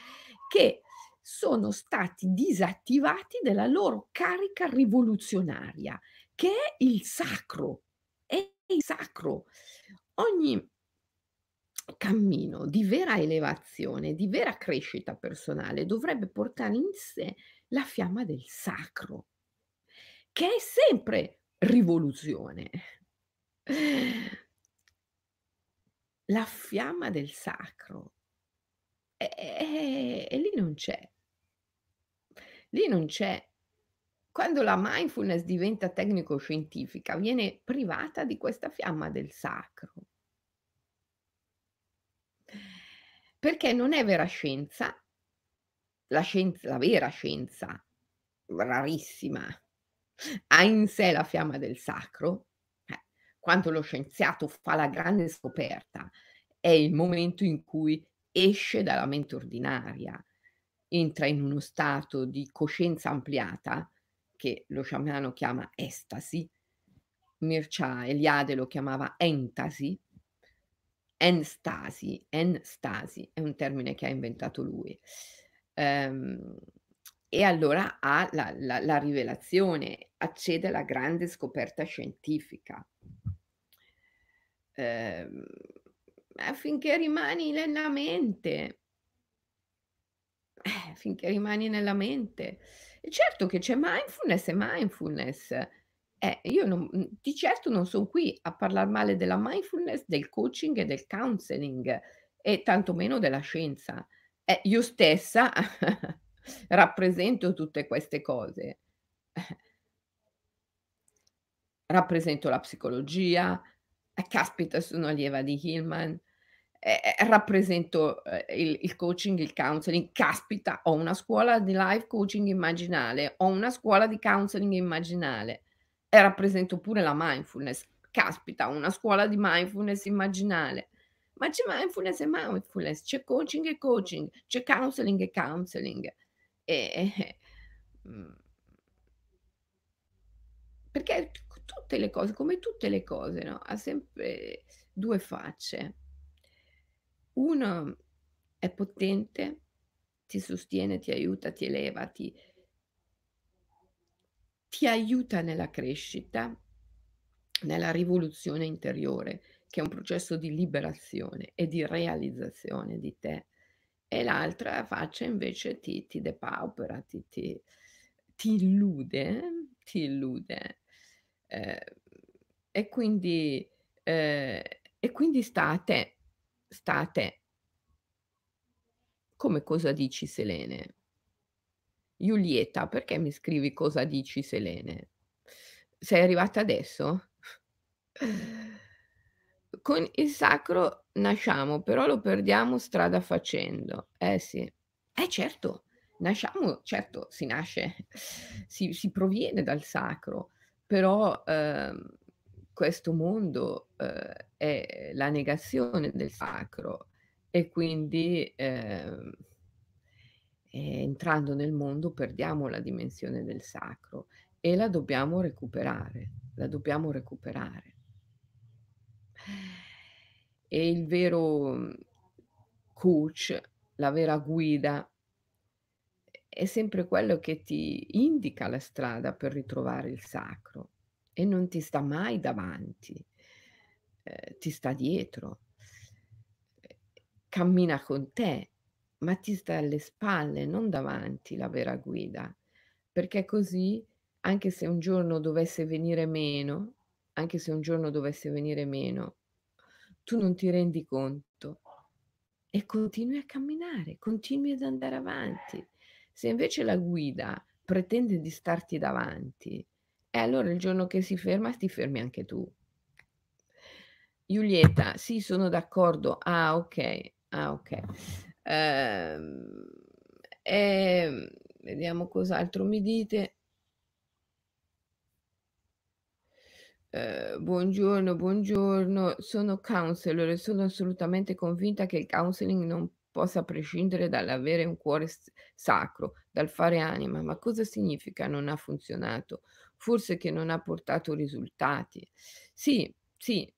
che sono stati disattivati della loro carica rivoluzionaria, che è il sacro, è il sacro. Ogni cammino di vera elevazione, di vera crescita personale dovrebbe portare in sé la fiamma del sacro, che è sempre rivoluzione. La fiamma del sacro. E e e lì non c'è. Lì non c'è. Quando la mindfulness diventa tecnico-scientifica, viene privata di questa fiamma del sacro. Perché non è vera scienza. La scienz la vera scienza, rarissima, ha in sé la fiamma del sacro, eh, quando lo scienziato fa la grande scoperta, è il momento in cui esce dalla mente ordinaria, entra in uno stato di coscienza ampliata, che lo sciamano chiama estasi, Mircea Eliade lo chiamava entasi, enstasi, enstasi è un termine che ha inventato lui. Ehm, e allora ha la la la rivelazione, accede alla grande scoperta scientifica. Ehm, ma finché rimani nella mente eh, finché rimani nella mente. E certo che c'è mindfulness e mindfulness. Eh, io non mhmm, di certo non son qui a parlar male della mindfulness, del coaching e del counseling e tanto meno della scienza. Eh, io stessa rappresento tutte queste cose. Rappresento la psicologia, eh, caspita sono allieva di Hillman, e e rappresento, ehm, il il coaching, il counseling, caspita ho una scuola di life coaching immaginale, ho una scuola di counseling immaginale e rappresento pure la mindfulness. Caspita, una scuola di mindfulness immaginale. Ma c'è mindfulness e mindfulness, c'è coaching e coaching, c'è counseling e counseling. E, eh, mhmm perché t c tutte le cose come tutte le cose, no, ha sempre 2 facce. Uno è potente, ti sostiene, ti aiuta, ti eleva, ti ti aiuta nella crescita, nella rivoluzione interiore, che è un processo di liberazione e di realizzazione di te. E l'altra faccia invece ti ti depaupera, ti ti ti illude ti illude. Ehm, e quindi ehm, e quindi sta a te, sta a te. Come cosa dici Selene? Julieta, perché mi scrivi cosa dici Selene? Sei arrivata adesso? Con il sacro nasciamo, però lo perdiamo strada facendo. Eh sì. Eh certo, nasciamo certo, si nasce si si proviene dal sacro, però, ehm, questo mondo, uhm, è la negazione del sacro e quindi, ehm entrando nel mondo perdiamo la dimensione del sacro e la dobbiamo recuperare, la dobbiamo recuperare. E il vero, mhmm, coach, la vera guida è sempre quello che ti indica la strada per ritrovare il sacro e non ti sta mai davanti, ehm, ti sta dietro. Cammina con te, ma ti sta alle spalle, non davanti la vera guida, perché così, anche se un giorno dovesse venire meno anche se un giorno dovesse venire meno, tu non ti rendi conto e continui a camminare, continui ad andare avanti. Se invece la guida pretende di starti davanti, eh, allora il giorno che si ferma, ti fermi anche tu. Julieta: "Sì, sono d'accordo." Ah okay, ah okay. Ehm, ehm, vediamo cos'altro mi dite. Ehm, buongiorno, buongiorno. Sono counselor e sono assolutamente convinta che il counseling non possa prescindere dall'avere un cuore sacro, dal fare anima. Ma cosa significa non ha funzionato? Forse che non ha portato risultati. Sì, sì.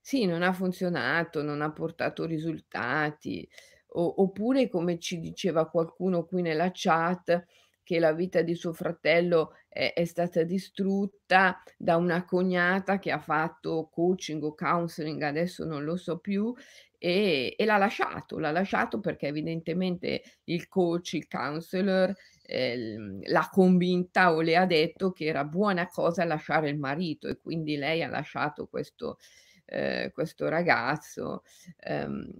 Sì, non ha funzionato, non ha portato risultati, o oppure come ci diceva qualcuno qui nella chat, che la vita di suo fratello è è stata distrutta da una cognata che ha fatto coaching o counseling, adesso non lo so più, e e l'ha lasciato. L'ha lasciato perché evidentemente il coach, il counselor, ehm, l'ha convinta o le ha detto che era buona cosa lasciare il marito e quindi lei ha lasciato questo ehm, questo ragazzo. Ehm,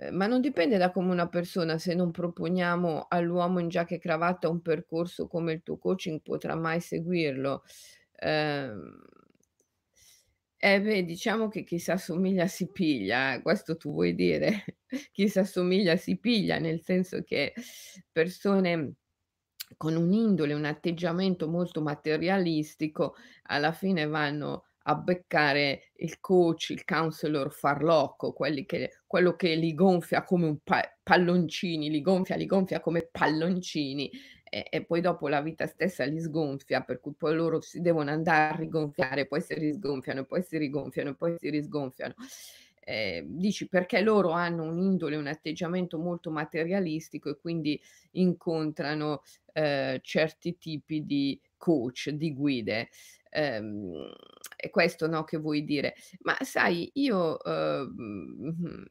ehm, ma non dipende da come una persona se non proponiamo all'uomo in giacca e cravatta un percorso come il tuo coaching potrà mai seguirlo. Ehm eh beh, diciamo che chi s'assomiglia si piglia, eh, questo tu vuoi dire? Chi s'assomiglia si piglia, nel senso che persone con un'indole, un atteggiamento molto materialistico alla fine vanno a beccare il coach, il counselor farlocco, che quello che li gonfia come un pa palloncini, li gonfia, li gonfia come palloncini e e poi dopo la vita stessa li sgonfia, per cui poi loro si devono andare a rigonfiare, poi si risgonfiano, poi si rigonfiano, poi si risgonfiano. Ehm, dici perché loro hanno un'indole, un atteggiamento molto materialistico e quindi incontrano, ehm, certi tipi di coach, di guide. Ehm, è questo, no, che vuoi dire. Ma sai io, mhmm,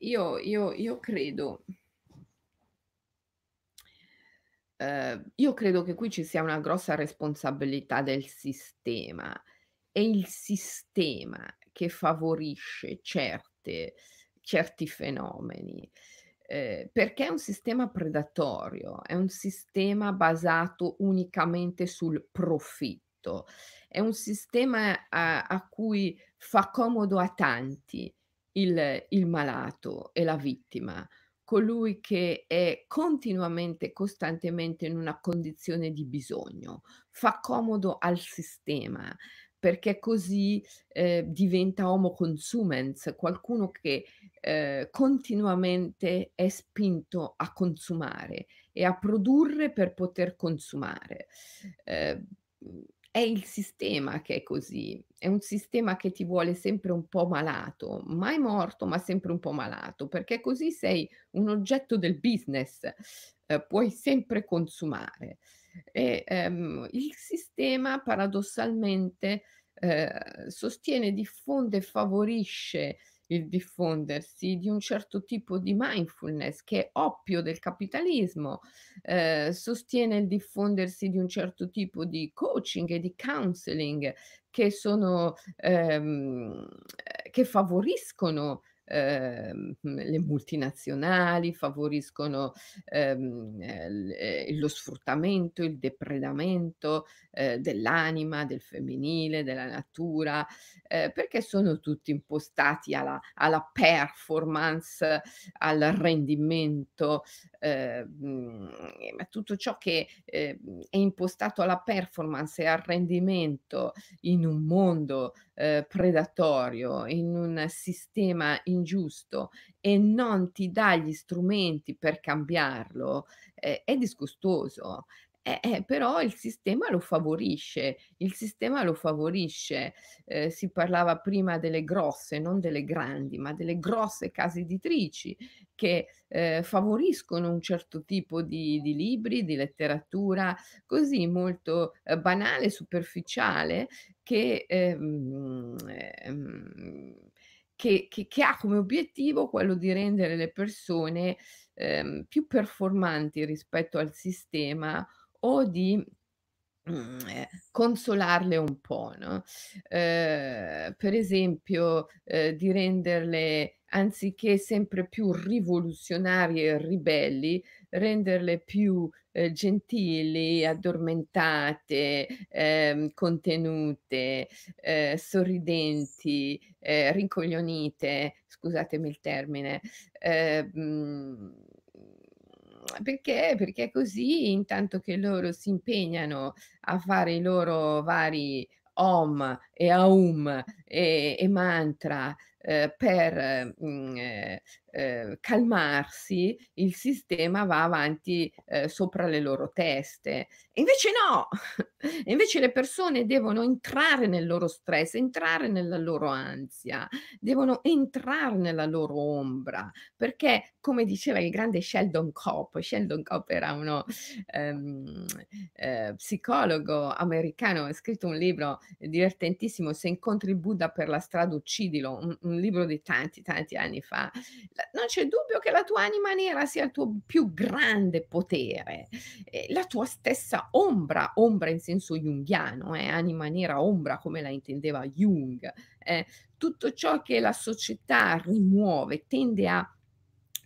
io io io credo Ehm, io credo che qui ci sia una grossa responsabilità del sistema. È il sistema che favorisce certe certi fenomeni, ehm, perché è un sistema predatorio, è un sistema basato unicamente sul profitto, è un sistema a a cui fa comodo a tanti il il malato e la vittima, colui che è continuamente, costantemente in una condizione di bisogno. Fa comodo al sistema, perché così, ehm, diventa homo consumens, qualcuno che, ehm, continuamente è spinto a consumare e a produrre per poter consumare. Mhmm, è il sistema che è così, è un sistema che ti vuole sempre un po' malato, mai morto, ma sempre un po' malato, perché così sei un oggetto del business, ehm, puoi sempre consumare. E, ehm, il sistema paradossalmente, ehm, sostiene, diffonde e favorisce il diffondersi di un certo tipo di mindfulness che è oppio del capitalismo, ehm, sostiene il diffondersi di un certo tipo di coaching e di counseling che sono ehm, che favoriscono, ehm, le multinazionali, favoriscono, ehm, l ehm, lo sfruttamento, il depredamento, ehm, dell'anima, del femminile, della natura, ehm, perché sono tutti impostati alla alla performance, al rendimento, ehm, ma tutto ciò che, è impostato alla performance e al rendimento in un mondo, ehm, predatorio, in un sistema ingiusto e non ti dà gli strumenti per cambiarlo, è è disgustoso. Eh, eh, però il sistema lo favorisce, il sistema lo favorisce. Ehm, si parlava prima delle grosse, non delle grandi, ma delle grosse case editrici che, ehm, favoriscono un certo tipo di di libri, di letteratura così molto, ehm, banale, superficiale che, ehm, ehm, che che che ha come obiettivo quello di rendere le persone, ehm, più performanti rispetto al sistema o di, mhmm, ehm, consolarle un po', no, ehm, per esempio, ehm, di renderle anziché sempre più rivoluzionarie e ribelli, renderle più, ehm, gentili, addormentate, ehm, contenute, ehm, sorridenti, ehm, rincoglionite, scusatemi il termine, ehm, mhmm, perché? Perché così intanto che loro si impegnano a fare i loro vari Om e Aum e e mantra, ehm, per, mhmm, ehm, ehm, calmarsi, il sistema va avanti, ehm, sopra le loro teste. Invece no! Invece le persone devono entrare nel loro stress, entrare nella loro ansia, devono entrare nella loro ombra, perché come diceva il grande Sheldon Kopp, Sheldon Kopp era uno, ehm, ehm, psicologo americano, ha scritto un libro divertentissimo, "Se incontri il Buddha per la strada uccidilo", un un libro di tanti, tanti anni fa. Non c'è dubbio che la tua anima nera sia il tuo più grande potere, e la tua stessa ombra, ombra in senso junghiano eh, anima nera, ombra come la intendeva Jung, eh, tutto ciò che la società rimuove, tende a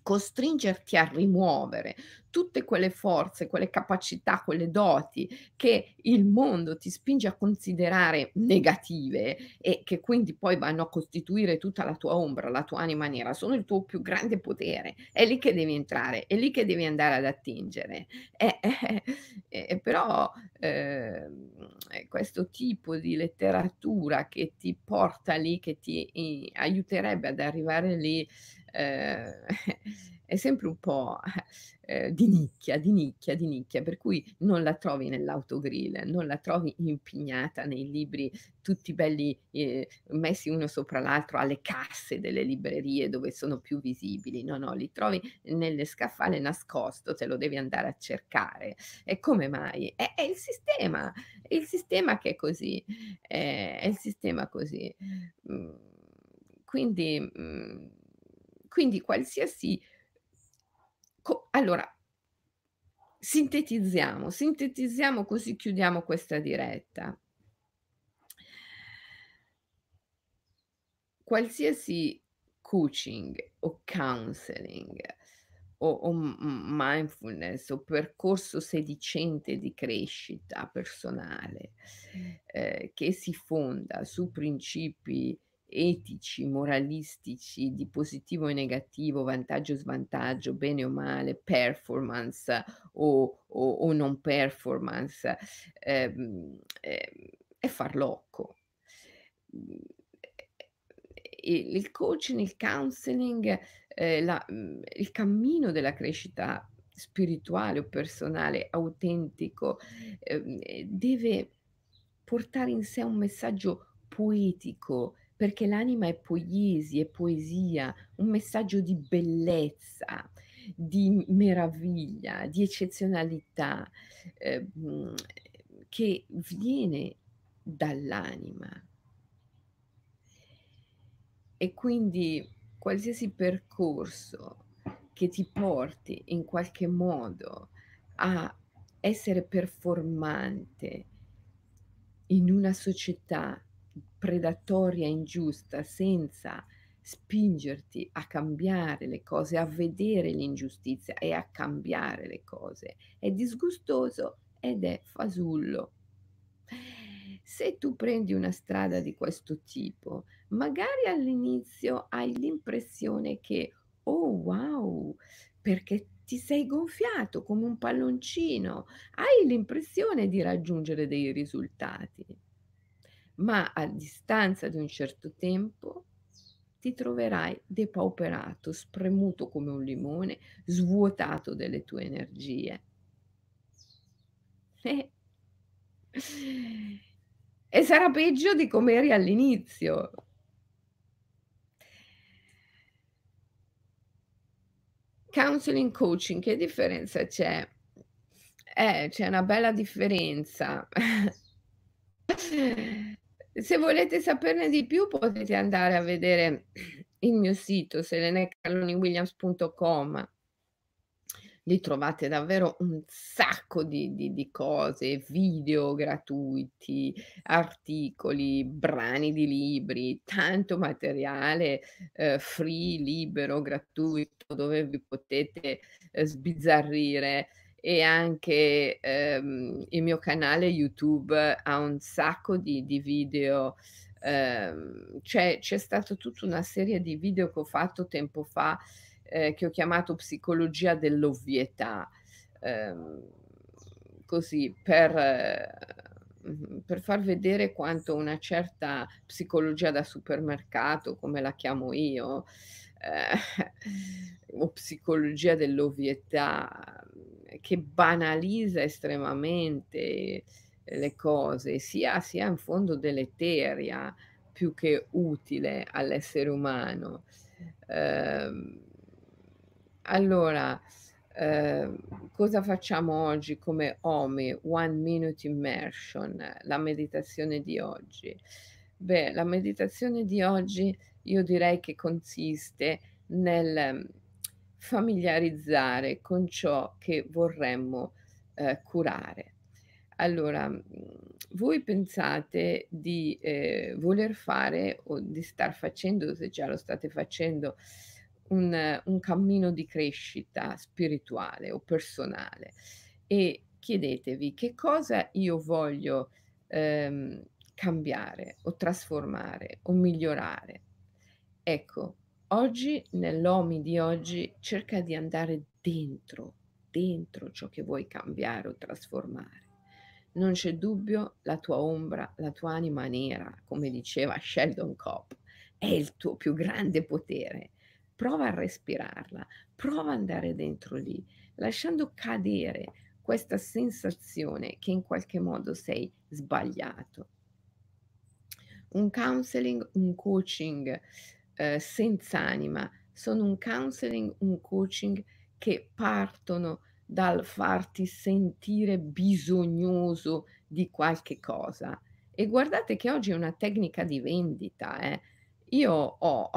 costringerti a rimuovere tutte quelle forze, quelle capacità, quelle doti che il mondo ti spinge a considerare negative e che quindi poi vanno a costituire tutta la tua ombra, la tua anima nera, sono il tuo più grande potere. È lì che devi entrare, è lì che devi andare ad attingere. Eh, eh, eh, però, ehm, questo tipo di letteratura che ti porta lì, che ti aiuterebbe ad arrivare lì, ehm, è sempre un po', ehm, di nicchia, di nicchia, di nicchia, per cui non la trovi nell'autogrill, non la trovi impignata nei libri tutti belli, ehm, messi uno sopra l'altro alle casse delle librerie dove sono più visibili. No, no, li trovi nelle scaffale nascosto, te lo devi andare a cercare. E come mai? È è il sistema, è il sistema che è così, è è il sistema così. Mhmm, quindi mhmm, quindi qualsiasi co allora Sintetizziamo, sintetizziamo così chiudiamo questa diretta. Qualsiasi coaching o counseling o o mindfulness o percorso sedicente di crescita personale, ehm, che si fonda su principi etici, moralistici, di positivo e negativo, vantaggio e svantaggio, bene o male, performance o o o non performance, ehm, ehm, è farlocco. Il coaching, il counseling, ehm, la mhmm, il cammino della crescita spirituale o personale autentico, ehm, deve portare in sé un messaggio poetico, perché l'anima è poiesi, è poesia, un messaggio di bellezza, di meraviglia, di eccezionalità, ehm, che viene dall'anima. E quindi qualsiasi percorso che ti porti in qualche modo a essere performante in una società predatoria e ingiusta, senza spingerti a cambiare le cose, a vedere l'ingiustizia e a cambiare le cose, è disgustoso ed è fasullo. Se tu prendi una strada di questo tipo, magari all'inizio hai l'impressione che: "Oh wow!" Perché ti sei gonfiato come un palloncino, hai l'impressione di raggiungere dei risultati. Ma a distanza di un certo tempo ti troverai depauperato, spremuto come un limone, svuotato delle tue energie. Eh. E sarà peggio di com'eri all'inizio. Counseling, coaching, che differenza c'è? Eh, c'è una bella differenza. Se volete saperne di più potete andare a vedere il mio sito seleneccarloniwilliams.com. Lì trovate davvero un sacco di di di cose, video gratuiti, articoli, brani di libri, tanto materiale, ehm, free, libero, gratuito, dove vi potete, ehm, sbizzarrire e anche, ehm, il mio canale YouTube ha un sacco di di video, ehm, c'è c'è stato tutta una serie di video che ho fatto tempo fa, ehm, che ho chiamato "Psicologia dell'ovvietà", ehm, così per per far vedere quanto una certa psicologia da supermercato, come la chiamo io, ehm, o psicologia dell'ovvietà, che banalizza estremamente le cose, sia sia in fondo deleteria più che utile all'essere umano. Ehm, allora, ehm, cosa facciamo oggi come OMI, One Minute Immersion, la meditazione di oggi? Beh, la meditazione di oggi io direi che consiste nel familiarizzare con ciò che vorremmo, ehm, curare. Allora, mhmm, voi pensate di, ehm, voler fare o di star facendo, se già lo state facendo, un un cammino di crescita spirituale o personale e chiedetevi: "Che cosa io voglio, ehm, cambiare o trasformare o migliorare?" Ecco, oggi nell'OMI di oggi cerca di andare dentro, dentro ciò che vuoi cambiare o trasformare. Non c'è dubbio, la tua ombra, la tua anima nera, come diceva Sheldon Kopp, è il tuo più grande potere. Prova a respirarla, prova a andare dentro lì, lasciando cadere questa sensazione che in qualche modo sei sbagliato. Un counseling, un coaching, ehm, senz'anima sono un counseling, un coaching che partono dal farti sentire bisognoso di qualche cosa. E guardate che oggi è una tecnica di vendita, eh. Io ho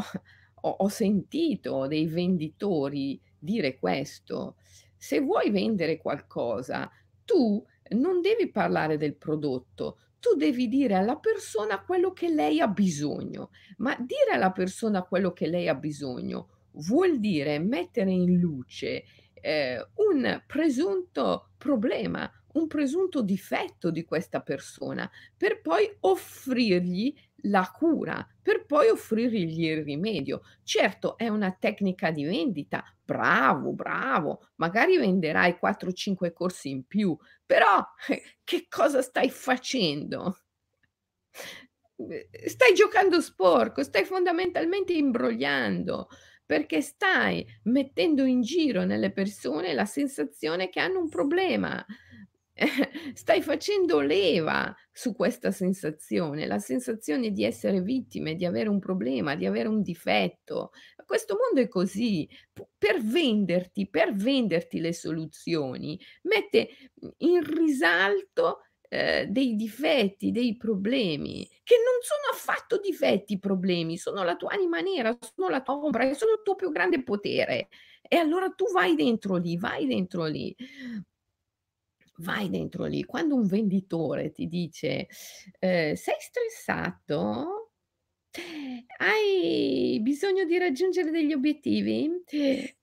ho ho sentito dei venditori dire questo: Se vuoi vendere qualcosa, tu non devi parlare del prodotto, tu devi dire alla persona quello che lei ha bisogno, ma dire alla persona quello che lei ha bisogno vuol dire mettere in luce, ehm, un presunto problema, un presunto difetto di questa persona, per poi offrirgli la cura, per poi offrirgli il rimedio. Certo, è una tecnica di vendita, bravo, bravo, magari venderai 4, 5 corsi in più, però eh, che cosa stai facendo? Uhm, stai giocando sporco, stai fondamentalmente imbrogliando, perché stai mettendo in giro nelle persone la sensazione che hanno un problema. Stai facendo leva su questa sensazione, la sensazione di essere vittime, di avere un problema, di avere un difetto. Questo mondo è così. Per venderti per venderti le soluzioni, mette, in risalto, ehm, dei difetti, dei problemi, che non sono affatto difetti problemi, sono la tua anima nera, sono la tua ombra sono il tuo più grande potere. E allora tu vai dentro lì, vai dentro lì. Vai dentro lì. Quando un venditore ti dice, ehm: "Sei stressato? Hai bisogno di raggiungere degli obiettivi?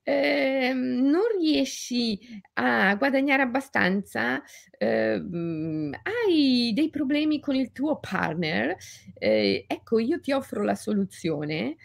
Ehm, non riesci a guadagnare abbastanza? Ehm, hai dei problemi con il tuo partner? Ehm, ecco io ti offro la soluzione."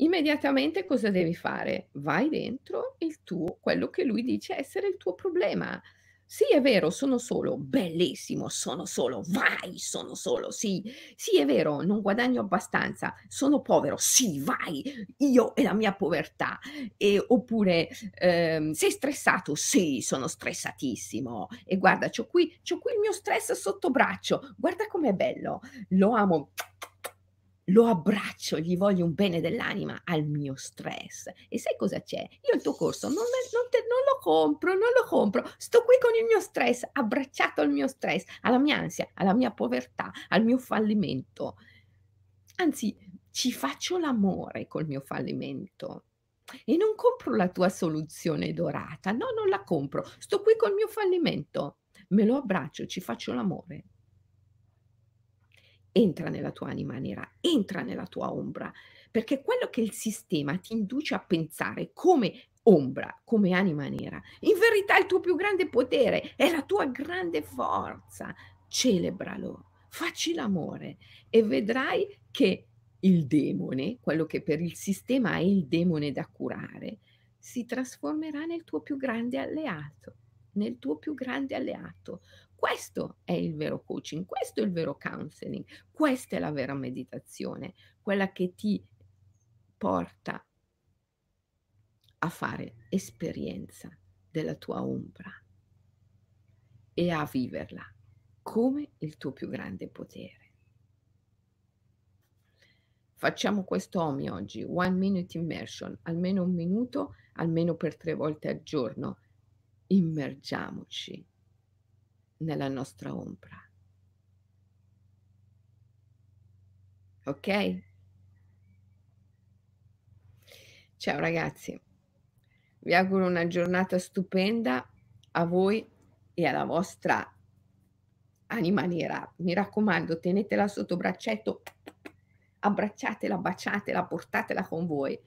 Immediatamente cosa devi fare? Vai dentro il tuo quello che lui dice essere il tuo problema. "Sì, è vero, sono solo." "Bellissimo, sono solo." "Vai, sono solo." "Sì." "Sì, è vero, non guadagno abbastanza." "Sono povero." "Sì, vai, io e la mia povertà." E oppure, ehm: "Sei stressato?" "Sì, sono stressatissimo." "E guarda c'ho qui qui il mio stress sotto braccio. Guarda com'è bello. Lo amo." Lo abbraccio, gli voglio un bene dell'anima al mio stress. E sai cosa c'è? Io il tuo corso non non te non lo compro, non lo compro. Sto qui con il mio stress, abbracciato al mio stress, alla mia ansia, alla mia povertà, al mio fallimento. Anzi, ci faccio l'amore col mio fallimento e non compro la tua soluzione dorata. No, non la compro. Sto qui col mio fallimento, me lo abbraccio, ci faccio l'amore. Entra nella tua anima nera, entra nella tua ombra, perché quello che il sistema ti induce a pensare come ombra, come anima nera, in verità è il tuo più grande potere, è la tua grande forza. Celebralo, facci l'amore e vedrai che il demone, quello che per il sistema è il demone da curare, si trasformerà nel tuo più grande alleato, nel tuo più grande alleato. Questo è il vero coaching, questo è il vero counseling, questa è la vera meditazione, quella che ti porta a fare esperienza della tua ombra e a viverla come il tuo più grande potere. Facciamo questo OMI oggi, one minute immersion, almeno un minuto, almeno per 3 volte al giorno. Immergiamoci nella nostra ombra. Okay? Ciao ragazzi, vi auguro una giornata stupenda a voi e alla vostra anima nera. Mi raccomando, tenetela sotto braccetto, abbracciatela, baciatela, portatela con voi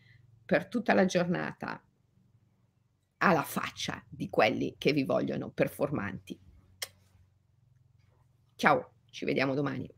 per tutta la giornata alla faccia di quelli che vi vogliono performanti. Ciao, ci vediamo domani.